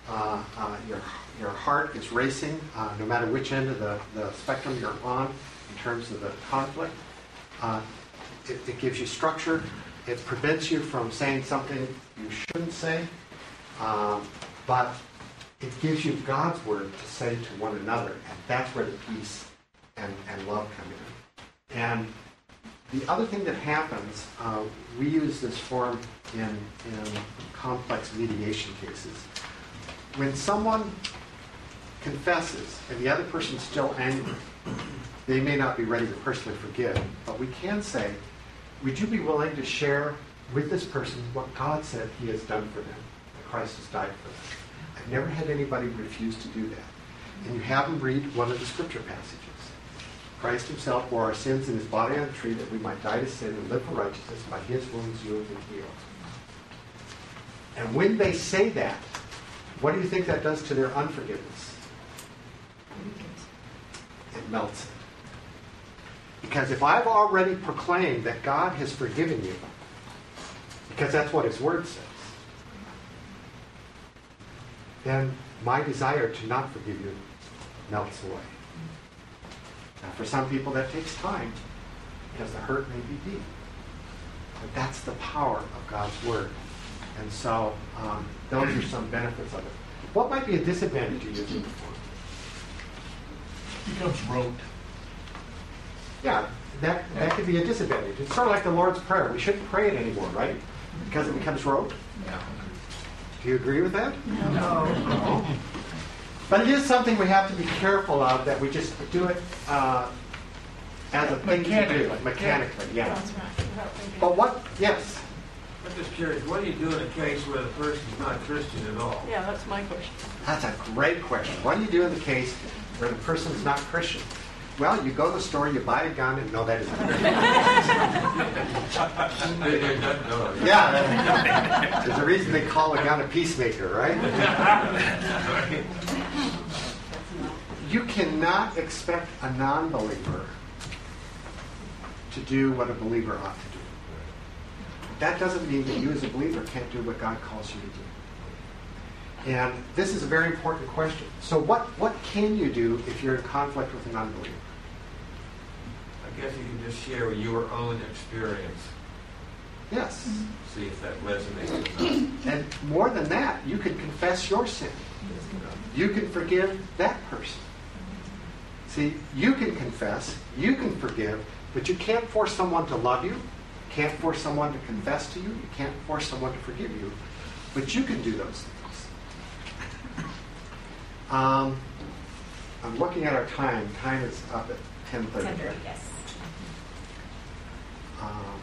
uh, uh, your, your heart is racing, uh, no matter which end of the, the spectrum you're on in terms of the conflict. Uh, it, it gives you structure. It prevents you from saying something you shouldn't say. Um, but it gives you God's word to say to one another. And that's where the peace and, and love come in. And the other thing that happens, uh, we use this form in, in complex mediation cases. When someone confesses and the other person's still angry, they may not be ready to personally forgive, but we can say, would you be willing to share with this person what God said he has done for them, that Christ has died for them? I've never had anybody refuse to do that. And you have them read one of the scripture passages. Christ himself bore our sins in his body on the tree that we might die to sin and live for righteousness. By his wounds you have been healed. And when they say that, what do you think that does to their unforgiveness? It melts it. Because if I've already proclaimed that God has forgiven you, because that's what his word says, then my desire to not forgive you melts away. Now, for some people, that takes time because the hurt may be deep. But that's the power of God's Word. And so, um, those are some benefits of it. What might be a disadvantage of using the form? becomes rote. Yeah, that, that could be a disadvantage. It's sort of like the Lord's Prayer. We shouldn't pray it anymore, right? Because it becomes rote. Do you agree with that? No. no. But it is something we have to be careful of that we just do it uh, as a thing to do, Mechanically. mechanically. Yeah. That's right. Without thinking. But what? Yes. I'm just curious, what do you do in a case where the person's not Christian at all? Yeah, that's my question. That's a great question. What do you do in the case where the person's not Christian? Well, you go to the store, you buy a gun, and no, that isn't. They- they don't know. yeah, there's a reason they call a gun a peacemaker, right? You cannot expect a non-believer to do what a believer ought to do. That doesn't mean that you as a believer can't do what God calls you to do. And this is a very important question. So what, what can you do if you're in conflict with an non-believer? I guess you can just share your own experience, Yes. see if that resonates. And more than that, you can confess your sin. You can forgive that person. See, you can confess, you can forgive, but you can't force someone to love you, can't force someone to confess to you, you can't force someone to forgive you, but you can do those things. Um, I'm looking at our time. Time is up at 10:30. 10:30, yes. Um,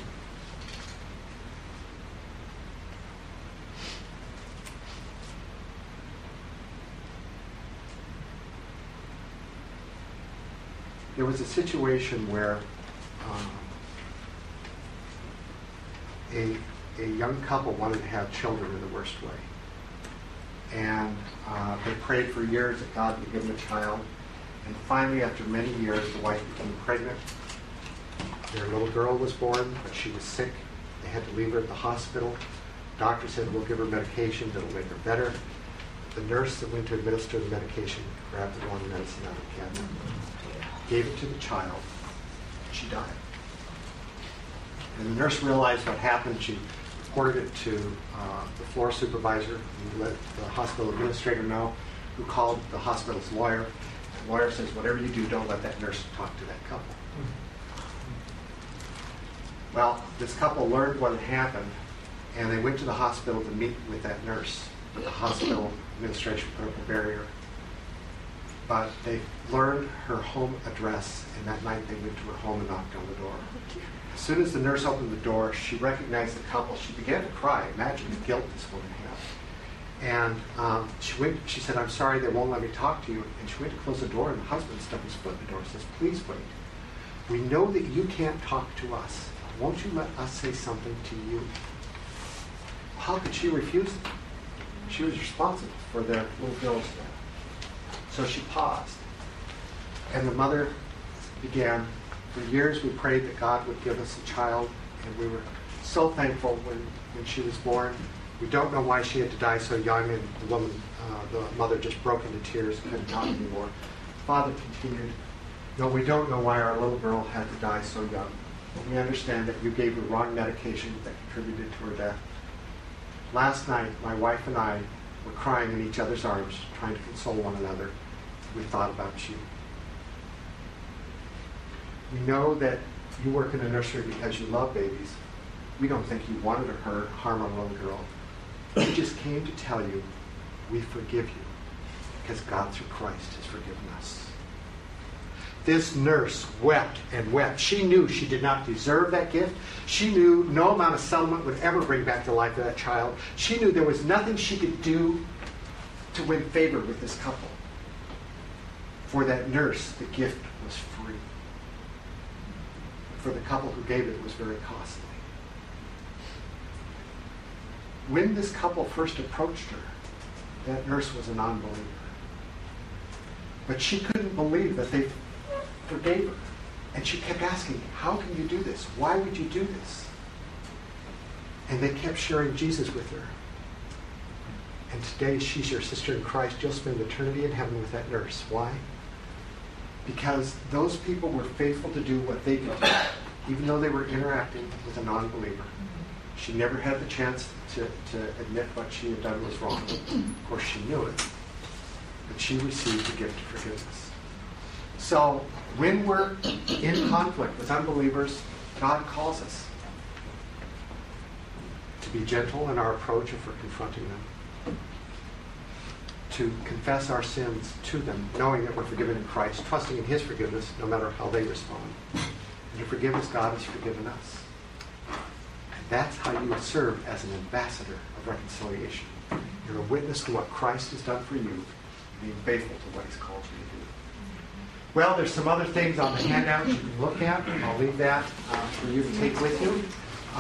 there was a situation where um, a, a young couple wanted to have children in the worst way. And uh, they prayed for years that God would give them a child. And finally, after many years, the wife became pregnant. Their little girl was born, but she was sick. They had to leave her at the hospital. Doctor said, we'll give her medication that'll make her better. The nurse that went to administer the medication grabbed the wrong medicine out of the cabinet, gave it to the child, she died. And the nurse realized what happened. She reported it to uh, the floor supervisor, who let the hospital administrator know, who called the hospital's lawyer. The lawyer says, whatever you do, don't let that nurse talk to that couple. Well, this couple learned what had happened, and they went to the hospital to meet with that nurse. But the hospital administration put up a barrier. But they learned her home address, and that night they went to her home and knocked on the door. As soon as the nurse opened the door, she recognized the couple. She began to cry. Imagine the guilt this woman had. And um, she went. She said, "I'm sorry, they won't let me talk to you." And she went to close the door, and the husband stuck his foot in the door. and Says, "Please wait. We know that you can't talk to us. Won't you let us say something to you?" How could she refuse them? She was responsible for their little girl's death. So she paused. And the mother began. For years we prayed that God would give us a child, and we were so thankful when, when she was born. We don't know why she had to die so young, and the woman, uh, the mother just broke into tears, and couldn't talk anymore. Father continued, No, we don't know why our little girl had to die so young. But we understand that you gave her wrong medication that contributed to her death. Last night, my wife and I were crying in each other's arms, trying to console one another. We thought about you. We know that you work in a nursery because you love babies. We don't think you wanted to hurt, harm a little girl. We just came to tell you we forgive you because God through Christ has forgiven us. This nurse wept and wept. She knew she did not deserve that gift. She knew no amount of settlement would ever bring back the life of that child. She knew there was nothing she could do to win favor with this couple. For that nurse, the gift. For the couple who gave it, was very costly. When this couple first approached her, that nurse was a non-believer. But she couldn't believe that they forgave her. And she kept asking, How can you do this? Why would you do this? And they kept sharing Jesus with her. And today she's your sister in Christ. You'll spend eternity in heaven with that nurse. Why? Because those people were faithful to do what they could do, even though they were interacting with a non believer. She never had the chance to, to admit what she had done was wrong. Of course, she knew it. But she received the gift of forgiveness. So when we're in conflict with unbelievers, God calls us to be gentle in our approach if we're confronting them, to confess our sins to them, knowing that we're forgiven in Christ, trusting in His forgiveness no matter how they respond, and to forgive as God has forgiven us. And that's how you serve as an ambassador of reconciliation. You're a witness to what Christ has done for you, being faithful to what He's called you to do. Well, there's some other things on the handout you can look at. I'll leave that uh, for you to take with you.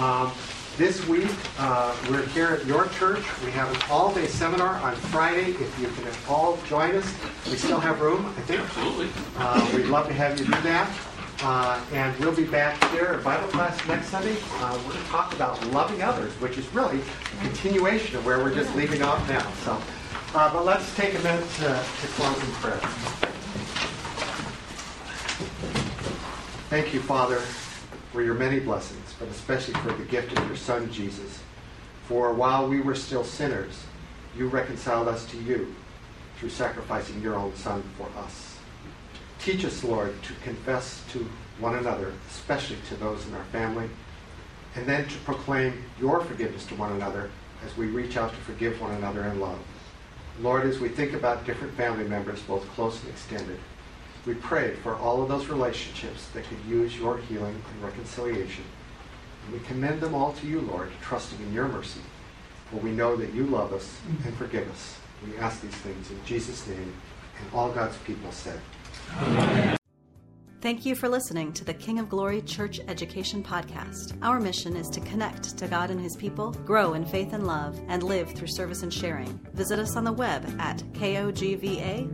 Um, this week, uh, we're here at your church. We have an all-day seminar on Friday. If you can all join us, we still have room, I think. Absolutely. Uh, we'd love to have you do that. Uh, and we'll be back here at Bible class next Sunday. Uh, we're going to talk about loving others, which is really a continuation of where we're just leaving off now. So, uh, but let's take a minute to, to close in prayer. Thank you, Father, for your many blessings, but especially for the gift of your Son, Jesus. For while we were still sinners, you reconciled us to you through sacrificing your own Son for us. Teach us, Lord, to confess to one another, especially to those in our family, and then to proclaim your forgiveness to one another as we reach out to forgive one another in love. Lord, as we think about different family members, both close and extended, we pray for all of those relationships that could use your healing and reconciliation. We commend them all to you, Lord, trusting in your mercy. For we know that you love us and forgive us. We ask these things in Jesus' name, and all God's people said. Thank you for listening to the King of Glory Church Education Podcast. Our mission is to connect to God and His people, grow in faith and love, and live through service and sharing. Visit us on the web at kogva.org.